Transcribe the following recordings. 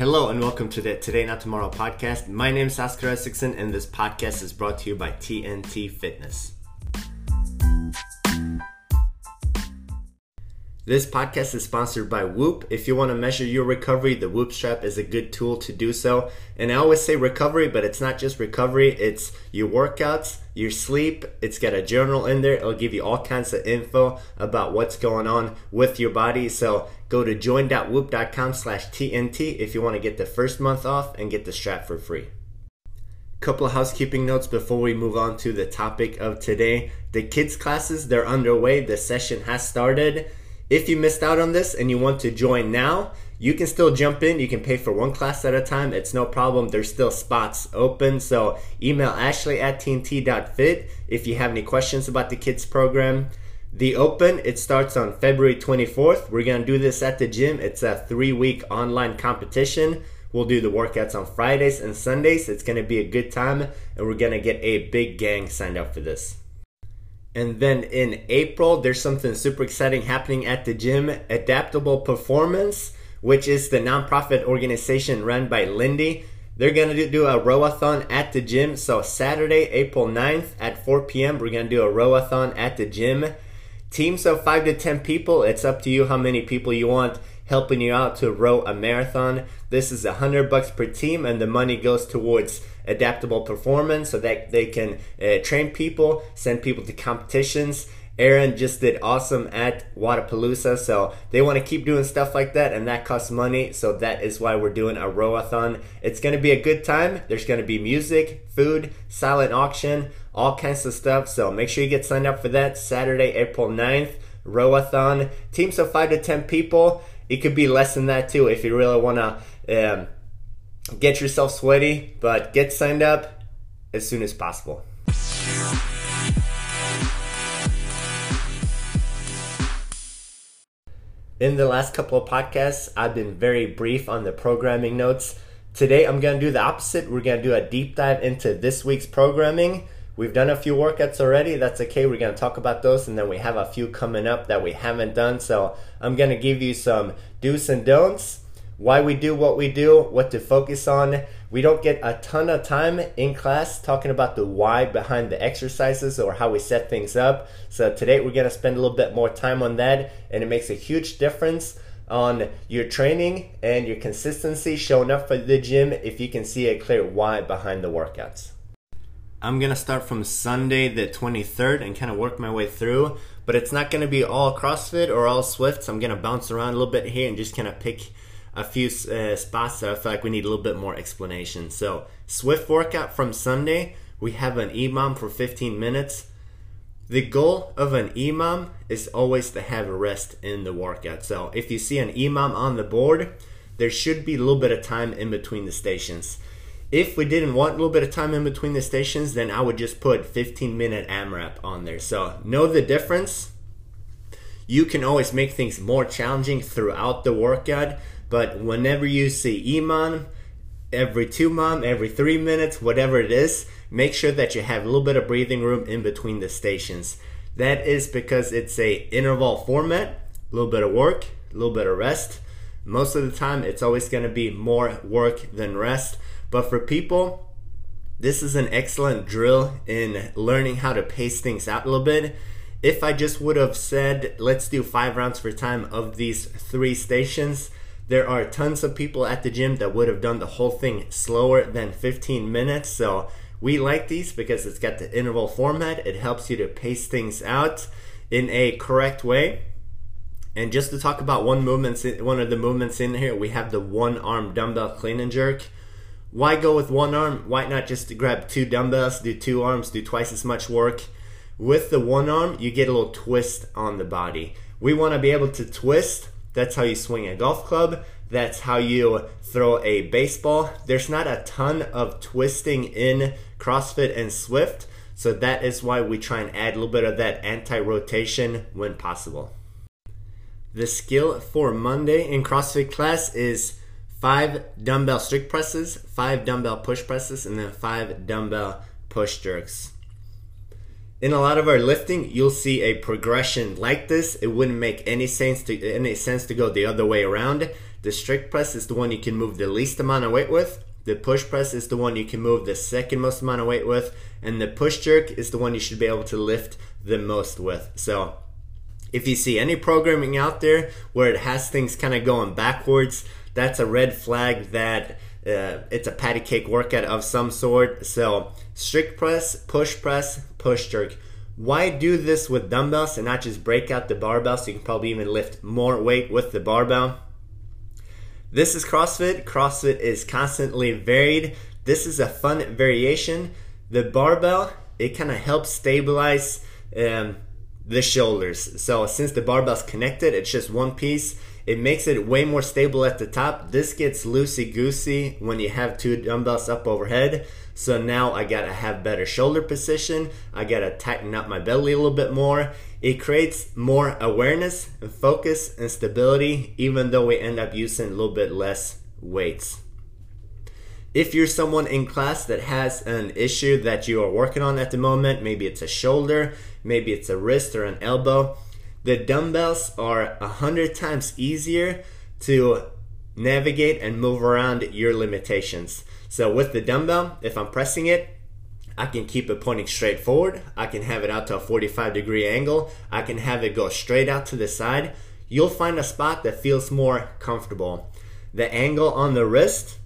Hello and welcome to the Today Not Tomorrow podcast. My name is Oscar Essexian and this podcast is brought to you by TNT Fitness. This podcast is sponsored by Whoop. If you want to measure your recovery, the Whoop strap is a good tool to do so. And I always say recovery, but it's not just recovery, it's your workouts, your sleep. It's got a journal in there. It'll give you all kinds of info about what's going on with your body. So go to join.whoop.com slash TNT if you want to get the first month off and get the strap for free. Couple of housekeeping notes before we move on to the topic of today. The kids classes, they're underway. The session has started. If you missed out on this and you want to join now, you can still jump in. You can pay for one class at a time. It's no problem. There's still spots open. So email Ashley at tnt.fit if you have any questions about the kids program. The Open, it starts on February 24th. We're going to do this at the gym. It's a three week online competition. We'll do the workouts on Fridays and Sundays. It's going to be a good time, and we're going to get a big gang signed up for this. And then in April, there's something super exciting happening at the gym Adaptable Performance, which is the nonprofit organization run by Lindy. They're going to do a rowathon at the gym. So, Saturday, April 9th at 4 p.m., we're going to do a rowathon at the gym. Teams of 5 to 10 people, it's up to you how many people you want helping you out to row a marathon. This is a hundred bucks per team, and the money goes towards adaptable performance so that they can uh, train people, send people to competitions. Aaron just did awesome at Wodapalooza, so they want to keep doing stuff like that, and that costs money. So that is why we're doing a rowathon. It's going to be a good time. There's going to be music, food, silent auction, all kinds of stuff. So make sure you get signed up for that Saturday, April 9th. Rowathon. Teams of 5 to 10 people. It could be less than that too if you really want to um, get yourself sweaty, but get signed up as soon as possible. In the last couple of podcasts, I've been very brief on the programming notes. Today, I'm going to do the opposite. We're going to do a deep dive into this week's programming. We've done a few workouts already. That's okay. We're going to talk about those, and then we have a few coming up that we haven't done. So I'm going to give you some do's and don'ts, why we do what we do, what to focus on. We don't get a ton of time in class talking about the why behind the exercises or how we set things up. So today we're going to spend a little bit more time on that, and it makes a huge difference on your training and your consistency showing up for the gym if you can see a clear why behind the workouts. I'm going to start from Sunday the 23rd and kind of work my way through, but it's not going to be all CrossFit or all Zwift. So I'm going to bounce around a little bit here and just kind of pick a few uh, spots that I feel like we need a little bit more explanation. So, Swift workout from Sunday, we have an EMOM for 15 minutes. The goal of an EMOM is always to have a rest in the workout. So, if you see an EMOM on the board, there should be a little bit of time in between the stations. If we didn't want a little bit of time in between the stations, then I would just put 15 minute AMRAP on there. So know the difference. You can always make things more challenging throughout the workout, but whenever you see EMOM, every two mom, every three minutes, whatever it is, make sure that you have a little bit of breathing room in between the stations. That is because it's a interval format, a little bit of work, a little bit of rest. Most of the time, it's always going to be more work than rest. But for people, this is an excellent drill in learning how to pace things out a little bit. If I just would have said, let's do five rounds for time of these three stations, there are tons of people at the gym that would have done the whole thing slower than 15 minutes. So we like these because it's got the interval format. It helps you to pace things out in a correct way. And just to talk about one movement, one of the movements in here, we have the one arm dumbbell clean and jerk why go with one arm? Why not just grab two dumbbells, do two arms, do twice as much work? With the one arm, you get a little twist on the body. We want to be able to twist. That's how you swing a golf club. That's how you throw a baseball. There's not a ton of twisting in CrossFit and Swift, So that is why we try and add a little bit of that anti rotation when possible. The skill for Monday in CrossFit class is five dumbbell strict presses, five dumbbell push presses, and then five dumbbell push jerks. in a lot of our lifting, you'll see a progression like this. It wouldn't make any sense to any sense to go the other way around. The strict press is the one you can move the least amount of weight with. The push press is the one you can move the second most amount of weight with, and the push jerk is the one you should be able to lift the most with. So, if you see any programming out there where it has things kind of going backwards, that's a red flag that uh, it's a patty cake workout of some sort. So, strict press, push press, push jerk. Why do this with dumbbells and not just break out the barbell so you can probably even lift more weight with the barbell? This is CrossFit. CrossFit is constantly varied. This is a fun variation. The barbell, it kind of helps stabilize um, the shoulders. So since the barbell's connected, it's just one piece. It makes it way more stable at the top. This gets loosey goosey when you have two dumbbells up overhead. So now I gotta have better shoulder position. I gotta tighten up my belly a little bit more. It creates more awareness and focus and stability, even though we end up using a little bit less weights. If you're someone in class that has an issue that you are working on at the moment, maybe it's a shoulder, maybe it's a wrist or an elbow, the dumbbells are a hundred times easier to navigate and move around your limitations. So with the dumbbell, if I'm pressing it, I can keep it pointing straight forward. I can have it out to a 45 degree angle. I can have it go straight out to the side. You'll find a spot that feels more comfortable. The angle on the wrist,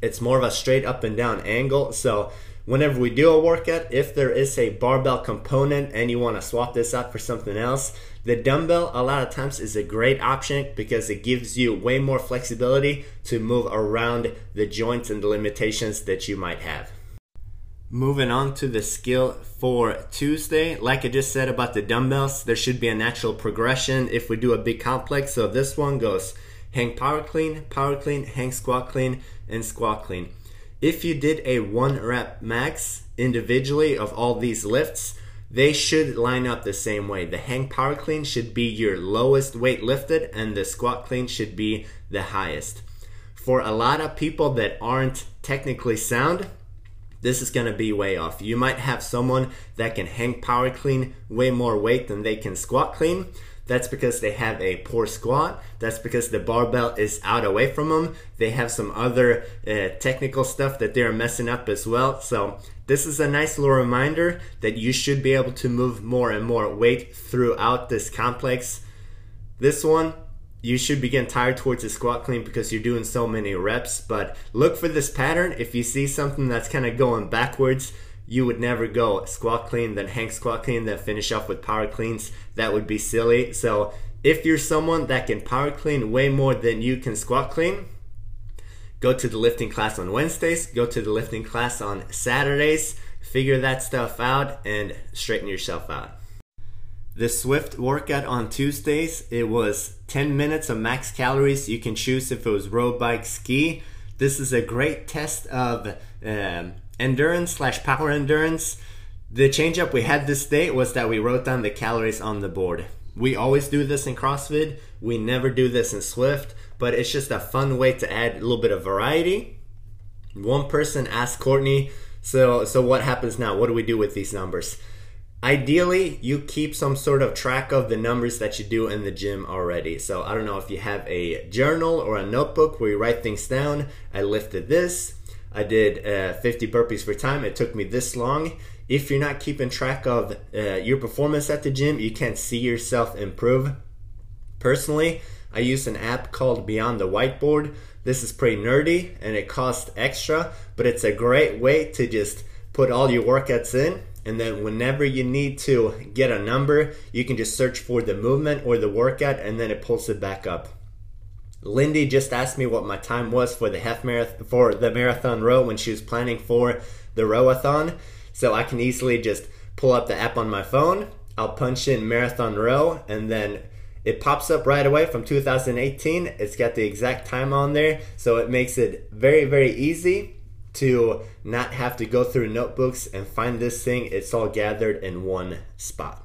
it's more of a straight up and down angle. So whenever we do a workout, if there is a barbell component and you want to swap this out for something else, the dumbbell, a lot of times, is a great option because it gives you way more flexibility to move around the joints and the limitations that you might have. Moving on to the skill for Tuesday. Like I just said about the dumbbells, there should be a natural progression if we do a big complex. So this one goes hang power clean, power clean, hang squat clean, and squat clean. If you did a one rep max individually of all these lifts, they should line up the same way. The hang power clean should be your lowest weight lifted, and the squat clean should be the highest. For a lot of people that aren't technically sound, this is going to be way off. You might have someone that can hang power clean way more weight than they can squat clean. That's because they have a poor squat. That's because the barbell is out away from them. They have some other uh, technical stuff that they're messing up as well. So this is a nice little reminder that you should be able to move more and more weight throughout this complex. This one, you should begin tired towards the squat clean because you're doing so many reps. But look for this pattern. If you see something that's kind of going backwards, you would never go squat clean, then hang squat clean, then finish off with power cleans. That would be silly. So if you're someone that can power clean way more than you can squat clean, go to the lifting class on Wednesdays, go to the lifting class on Saturdays, figure that stuff out and straighten yourself out. The Swift workout on Tuesdays, it was 10 minutes of max calories. You can choose if it was road bike, ski. This is a great test of um, endurance slash power endurance. The change up we had this day was that we wrote down the calories on the board. We always do this in CrossFit. We never do this in Swift, but it's just a fun way to add a little bit of variety. One person asked Courtney, so so what happens now? What do we do with these numbers? Ideally, you keep some sort of track of the numbers that you do in the gym already. So I don't know if you have a journal or a notebook where you write things down. I lifted this. I did uh, 50 burpees for time. It took me this long. If you're not keeping track of uh, your performance at the gym, you can't see yourself improve. Personally, I use an app called Beyond the Whiteboard. This is pretty nerdy and it costs extra, but it's a great way to just put all your workouts in. And then, whenever you need to get a number, you can just search for the movement or the workout and then it pulls it back up. Lindy just asked me what my time was for the half marathon for the marathon row when she was planning for the rowathon. So I can easily just pull up the app on my phone. I'll punch in marathon row and then it pops up right away from 2018. It's got the exact time on there, so it makes it very very easy to not have to go through notebooks and find this thing. It's all gathered in one spot.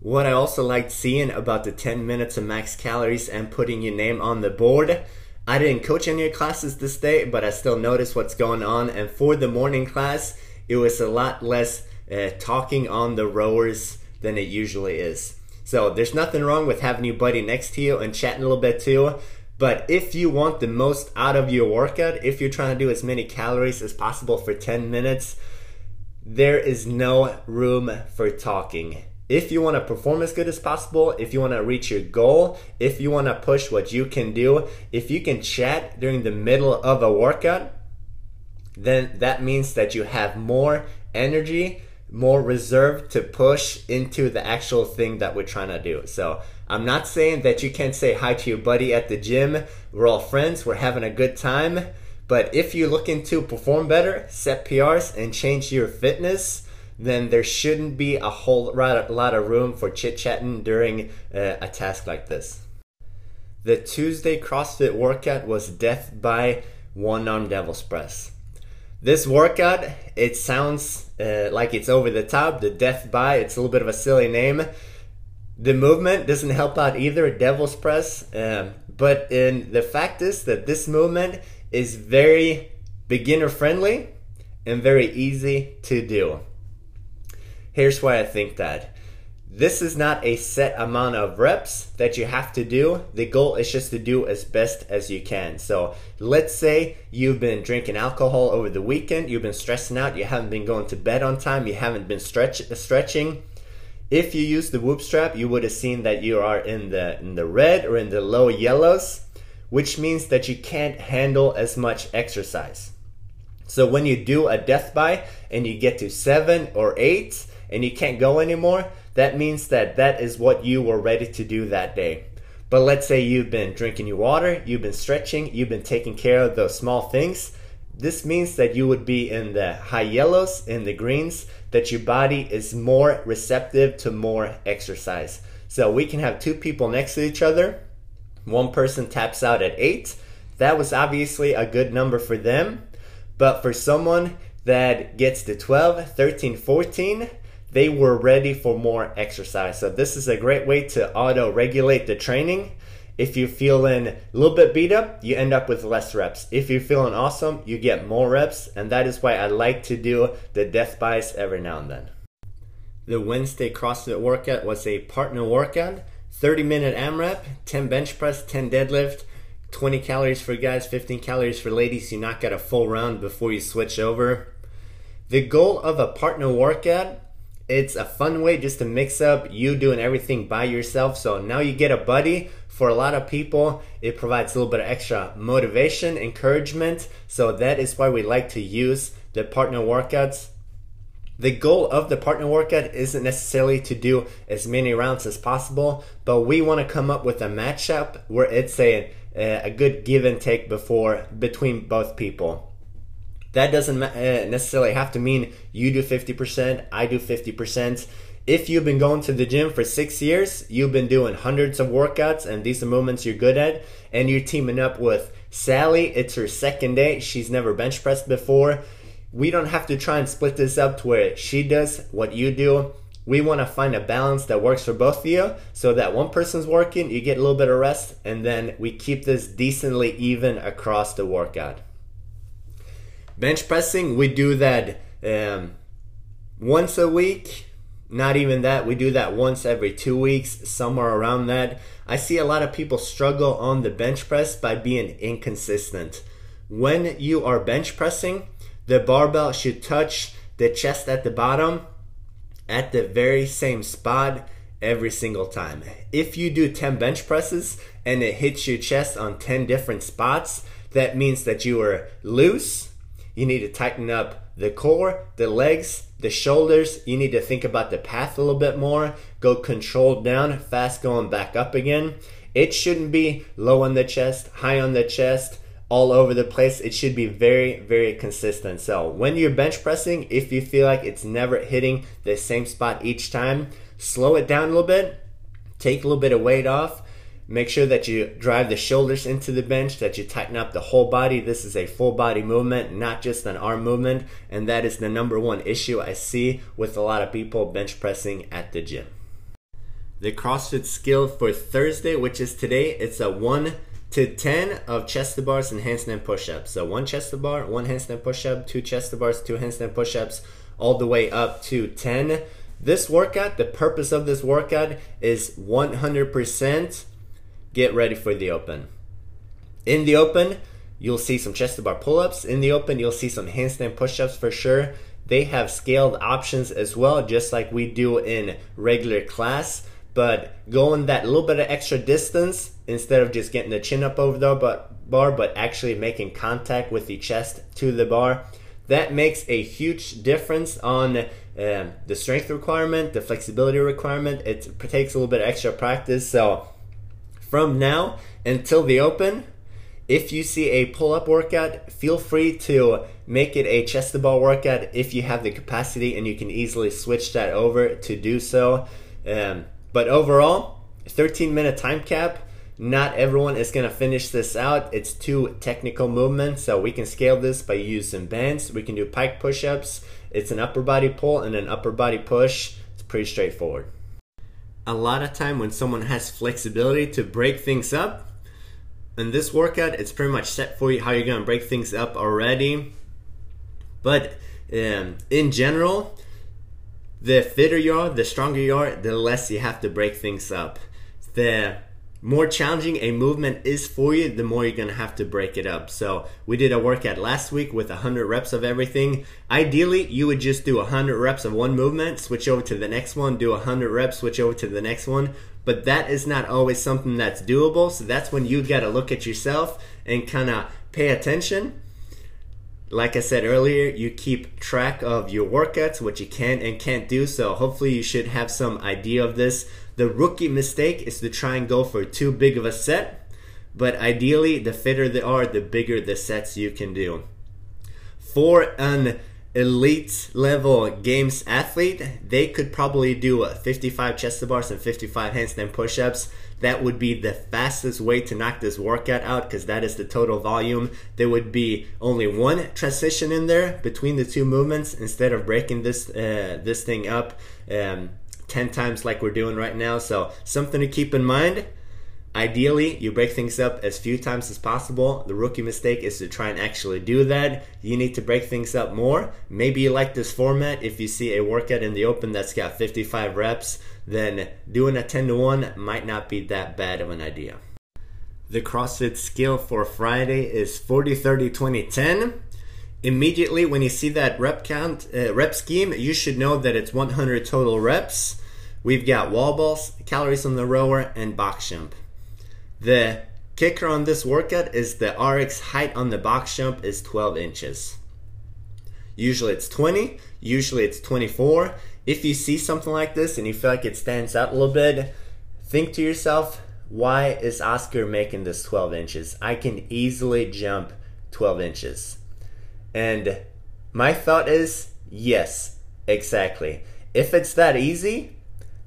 What I also liked seeing about the 10 minutes of max calories and putting your name on the board. I didn't coach any of classes this day, but I still noticed what's going on. And for the morning class, it was a lot less uh, talking on the rowers than it usually is. So there's nothing wrong with having your buddy next to you and chatting a little bit too. But if you want the most out of your workout, if you're trying to do as many calories as possible for 10 minutes, there is no room for talking. If you want to perform as good as possible, if you want to reach your goal, if you want to push what you can do, if you can chat during the middle of a workout, then that means that you have more energy, more reserve to push into the actual thing that we're trying to do. So I'm not saying that you can't say hi to your buddy at the gym. We're all friends, we're having a good time. But if you're looking to perform better, set PRs, and change your fitness, then there shouldn't be a whole lot of room for chit chatting during uh, a task like this. The Tuesday CrossFit workout was death by one arm devil's press. This workout, it sounds uh, like it's over the top, the death by, it's a little bit of a silly name. The movement doesn't help out either, devil's press. Um, but in the fact is that this movement is very beginner friendly and very easy to do. Here's why I think that. This is not a set amount of reps that you have to do. The goal is just to do as best as you can. So let's say you've been drinking alcohol over the weekend, you've been stressing out, you haven't been going to bed on time, you haven't been stretch, stretching. If you use the whoop strap, you would have seen that you are in the in the red or in the low yellows which means that you can't handle as much exercise. So when you do a death by and you get to seven or eight and you can't go anymore, that means that that is what you were ready to do that day. But let's say you've been drinking your water, you've been stretching, you've been taking care of those small things. This means that you would be in the high yellows, in the greens, that your body is more receptive to more exercise. So we can have two people next to each other one person taps out at 8. That was obviously a good number for them. But for someone that gets to 12, 13, 14, they were ready for more exercise. So this is a great way to auto regulate the training. If you're feeling a little bit beat up, you end up with less reps. If you're feeling awesome, you get more reps, and that is why I like to do the death bys every now and then. The Wednesday CrossFit workout was a partner workout 30 minute AMRAP, 10 bench press, 10 deadlift, 20 calories for guys, 15 calories for ladies. You knock out a full round before you switch over. The goal of a partner workout, it's a fun way just to mix up you doing everything by yourself. So now you get a buddy. For a lot of people, it provides a little bit of extra motivation, encouragement. So that is why we like to use the partner workouts the goal of the partner workout isn't necessarily to do as many rounds as possible, but we want to come up with a matchup where it's a, a good give and take before between both people. That doesn't uh, necessarily have to mean you do 50%, I do 50%. If you've been going to the gym for six years, you've been doing hundreds of workouts, and these are movements you're good at, and you're teaming up with Sally. It's her second day. She's never bench pressed before we don't have to try and split this up to where she does what you do. We want to find a balance that works for both of you so that one person's working, you get a little bit of rest, and then we keep this decently even across the workout. Bench pressing, we do that um, once a week. Not even that, we do that once every two weeks, somewhere around that. I see a lot of people struggle on the bench press by being inconsistent. When you are bench pressing, the barbell should touch the chest at the bottom at the very same spot every single time. If you do 10 bench presses and it hits your chest on 10 different spots, that means that you are loose. You need to tighten up the core, the legs, the shoulders. You need to think about the path a little bit more. Go controlled down, fast going back up again. It shouldn't be low on the chest, high on the chest, all over the place. It should be very, very consistent. So when you're bench pressing, if you feel like it's never hitting the same spot each time, slow it down a little bit, take a little bit of weight off. Make sure that you drive the shoulders into the bench, that you tighten up the whole body. This is a full body movement, not just an arm movement. And that is the number one issue I see with a lot of people bench pressing at the gym. The CrossFit skill for Thursday, which is today, it's a one to 10 of chest to bars and handstand push-ups. So one chest to bar, one handstand push-up, two chest to bars, two handstand push-ups, all the way up to 10. This workout, the purpose of this workout is 100% get ready for the open. In the open, you'll see some chest to bar pull ups. In the open, you'll see some handstand push ups for sure. They have scaled options as well, just like we do in regular class. But going that little bit of extra distance instead of just getting the chin up over the bar, but actually making contact with the chest to the bar, that makes a huge difference on um, the strength requirement, the flexibility requirement. It takes a little bit extra practice. So from now until the open, if you see a pull up workout, feel free to make it a chest to bar workout if you have the capacity and you can easily switch that over to do so. Um, but overall, 13 minute time cap. Not everyone is going to finish this out. It's two technical movements, so we can scale this by using bands. We can do pike push ups. It's an upper body pull and an upper body push. It's pretty straightforward. A lot of time when someone has flexibility to break things up, in this workout, it's pretty much set for you how you're to break things up already. But um, in general, the fitter you are, the stronger you are, the less you have to break things up. The more challenging a movement is for you, the more you're gonna have to break it up. So we did a workout last week with 100 reps of everything. Ideally, you would just do 100 reps of one movement, switch over to the next one, do 100 reps, switch over to the next one. But that is not always something that's doable. So that's when you gotta look at yourself and kind of pay attention like I said earlier, you keep track of your workouts, what you can and can't do. So hopefully you should have some idea of this. The rookie mistake is to try and go for too big of a set. But ideally, the fitter they are, the bigger the sets you can do. For an elite level games athlete, they could probably do 55 chest to bars and 55 handstand push-ups that would be the fastest way to knock this workout out because that is the total volume. There would be only one transition in there between the two movements instead of breaking this uh, this thing up um, 10 times like we're doing right now. So something to keep in mind. Ideally, you break things up as few times as possible. The rookie mistake is to try and actually do that. You need to break things up more. Maybe you like this format if you see a workout in the open that's got 55 reps then doing a 10 to 1 might not be that bad of an idea. The CrossFit skill for Friday is 40 30 20 10. Immediately when you see that rep count, uh, rep scheme, you should know that it's 100 total reps. We've got wall balls, calories on the rower, and box jump. The kicker on this workout is the RX height on the box jump is 12 inches. Usually it's 20, usually it's 24, if you see something like this and you feel like it stands out a little bit, think to yourself, why is Oscar making this 12 inches? I can easily jump 12 inches. And my thought is, yes, exactly. If it's that easy,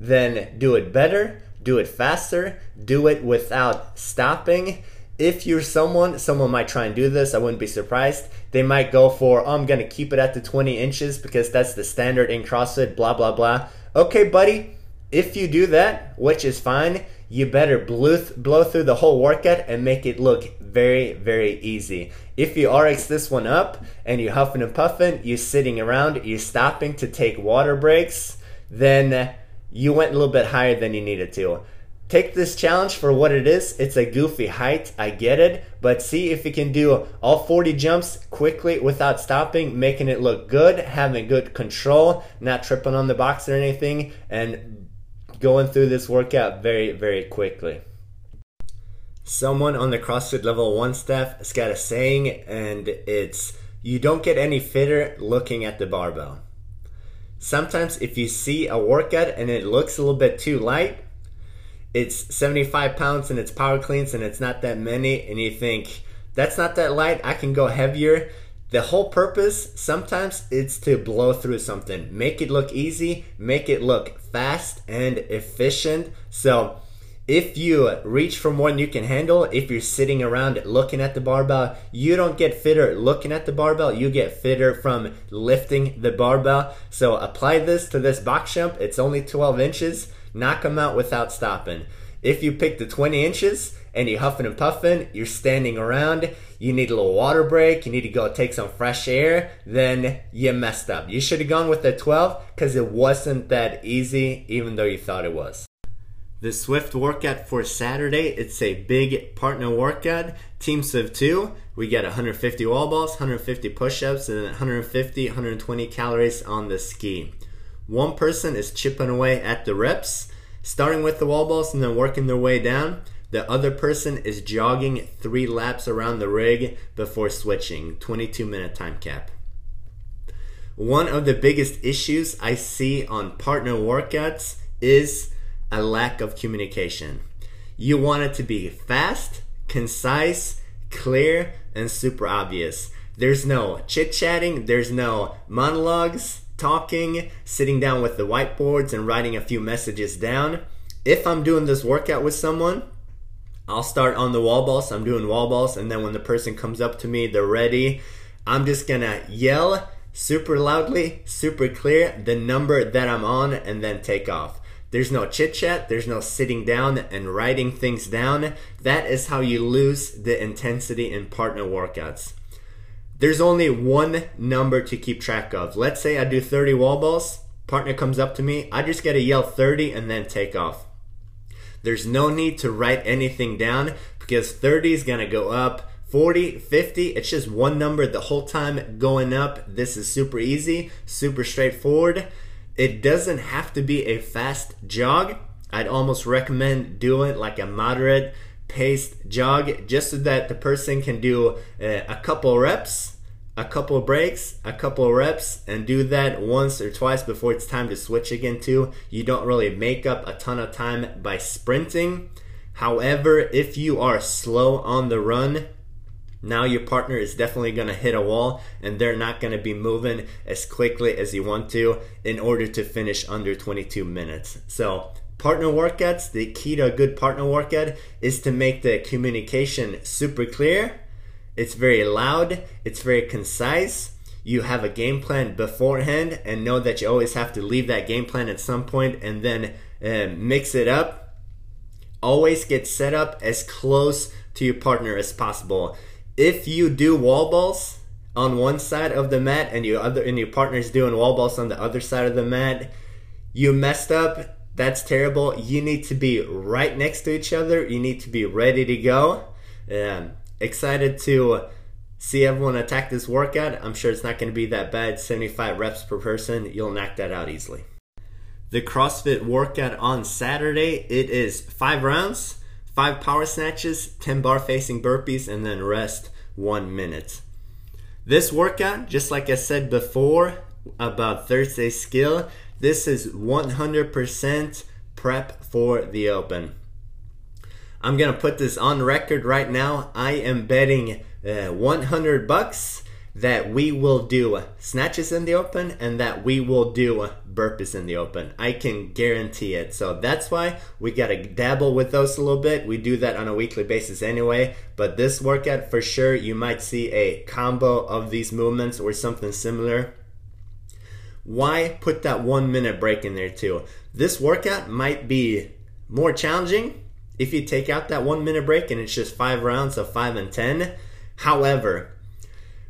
then do it better, do it faster, do it without stopping, if you're someone, someone might try and do this. I wouldn't be surprised. They might go for, oh, I'm going to keep it at the 20 inches because that's the standard in CrossFit, blah, blah, blah. Okay, buddy, if you do that, which is fine, you better blow, blow through the whole workout and make it look very, very easy. If you RX this one up and you're huffing and puffing, you're sitting around, you're stopping to take water breaks, then you went a little bit higher than you needed to. Take this challenge for what it is. It's a goofy height, I get it, but see if you can do all 40 jumps quickly without stopping, making it look good, having good control, not tripping on the box or anything, and going through this workout very, very quickly. Someone on the CrossFit Level 1 staff has got a saying, and it's you don't get any fitter looking at the barbell. Sometimes, if you see a workout and it looks a little bit too light, it's 75 pounds and it's power cleans and it's not that many and you think that's not that light. I can go heavier. The whole purpose sometimes it's to blow through something. Make it look easy make it look fast and efficient. So if you reach for more than you can handle if you're sitting around looking at the barbell you don't get fitter looking at the barbell you get fitter from lifting the barbell so apply this to this box jump it's only 12 inches knock them out without stopping. If you pick the 20 inches and you're huffing and puffing, you're standing around, you need a little water break, you need to go take some fresh air, then you messed up. You should have gone with the 12 because it wasn't that easy, even though you thought it was. The Swift workout for Saturday, it's a big partner workout. Teams of two, we get 150 wall balls, 150 push ups, and 150, 120 calories on the ski. One person is chipping away at the reps, starting with the wall balls and then working their way down. The other person is jogging three laps around the rig before switching, 22 minute time cap. One of the biggest issues I see on partner workouts is a lack of communication. You want it to be fast, concise, clear, and super obvious. There's no chit chatting, there's no monologues, talking, sitting down with the whiteboards and writing a few messages down. If I'm doing this workout with someone, I'll start on the wall balls. I'm doing wall balls, and then when the person comes up to me, they're ready. I'm just gonna yell super loudly, super clear the number that I'm on, and then take off. There's no chit chat, there's no sitting down and writing things down. That is how you lose the intensity in partner workouts. There's only one number to keep track of. Let's say I do 30 wall balls, partner comes up to me, I just gotta yell 30 and then take off. There's no need to write anything down because 30 is gonna go up. 40, 50, it's just one number the whole time going up. This is super easy, super straightforward. It doesn't have to be a fast jog. I'd almost recommend doing like a moderate paced jog just so that the person can do uh, a couple reps, a couple breaks, a couple reps, and do that once or twice before it's time to switch again too. You don't really make up a ton of time by sprinting. However, if you are slow on the run, now your partner is definitely going to hit a wall and they're not going to be moving as quickly as you want to in order to finish under 22 minutes. So, partner workouts, the key to a good partner workout is to make the communication super clear. It's very loud, it's very concise. You have a game plan beforehand and know that you always have to leave that game plan at some point and then uh, mix it up. Always get set up as close to your partner as possible if you do wall balls on one side of the mat and your other and your partner's doing wall balls on the other side of the mat, you messed up. That's terrible. You need to be right next to each other. You need to be ready to go. Um, excited to see everyone attack this workout. I'm sure it's not going to be that bad. 75 reps per person. You'll knock that out easily. The CrossFit workout on Saturday, it is five rounds five power snatches, 10 bar facing burpees, and then rest one minute. This workout, just like I said before about Thursday skill, this is 100% prep for the open. I'm gonna put this on record right now. I am betting uh, 100 bucks that we will do snatches in the open and that we will do burpees in the open. I can guarantee it. So that's why we got to dabble with those a little bit. We do that on a weekly basis anyway. But this workout, for sure, you might see a combo of these movements or something similar. Why put that one minute break in there too? This workout might be more challenging if you take out that one minute break and it's just five rounds of five and ten. However,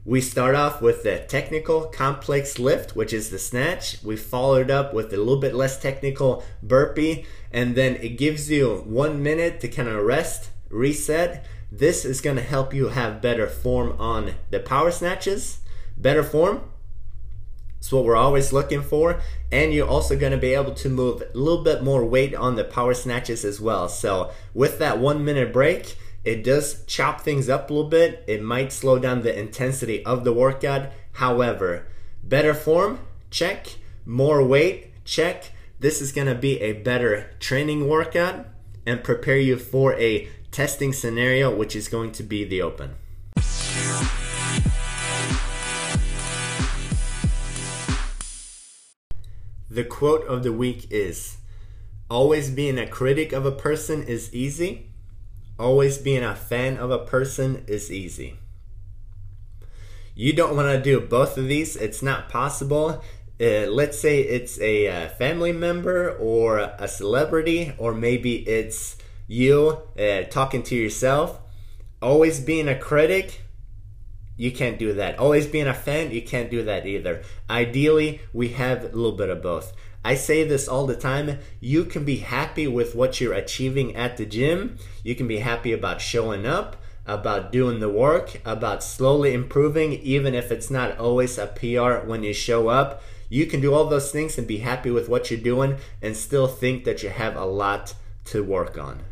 we start off with the technical complex lift, which is the snatch. We followed up with a little bit less technical burpee, and then it gives you one minute to kind of rest, reset. This is going to help you have better form on the power snatches. Better form, it's what we're always looking for. And you're also going to be able to move a little bit more weight on the power snatches as well. So, with that one minute break, it does chop things up a little bit. It might slow down the intensity of the workout. However, better form, check. More weight, check. This is going to be a better training workout and prepare you for a testing scenario, which is going to be the open. The quote of the week is Always being a critic of a person is easy always being a fan of a person is easy. You don't want to do both of these, it's not possible. Uh, let's say it's a uh, family member or a celebrity, or maybe it's you uh, talking to yourself, always being a critic, you can't do that. Always being a fan, you can't do that either. Ideally, we have a little bit of both. I say this all the time. You can be happy with what you're achieving at the gym. You can be happy about showing up, about doing the work, about slowly improving, even if it's not always a PR when you show up. You can do all those things and be happy with what you're doing and still think that you have a lot to work on.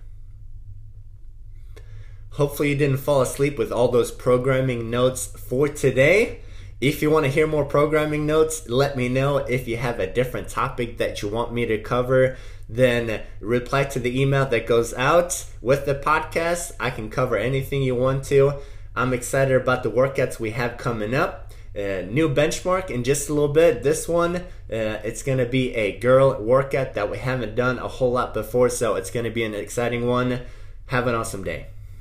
Hopefully, you didn't fall asleep with all those programming notes for today. If you want to hear more programming notes, let me know. If you have a different topic that you want me to cover, then reply to the email that goes out with the podcast. I can cover anything you want to. I'm excited about the workouts we have coming up. Uh, new benchmark in just a little bit. This one, uh, it's going to be a girl workout that we haven't done a whole lot before, so it's going to be an exciting one. Have an awesome day.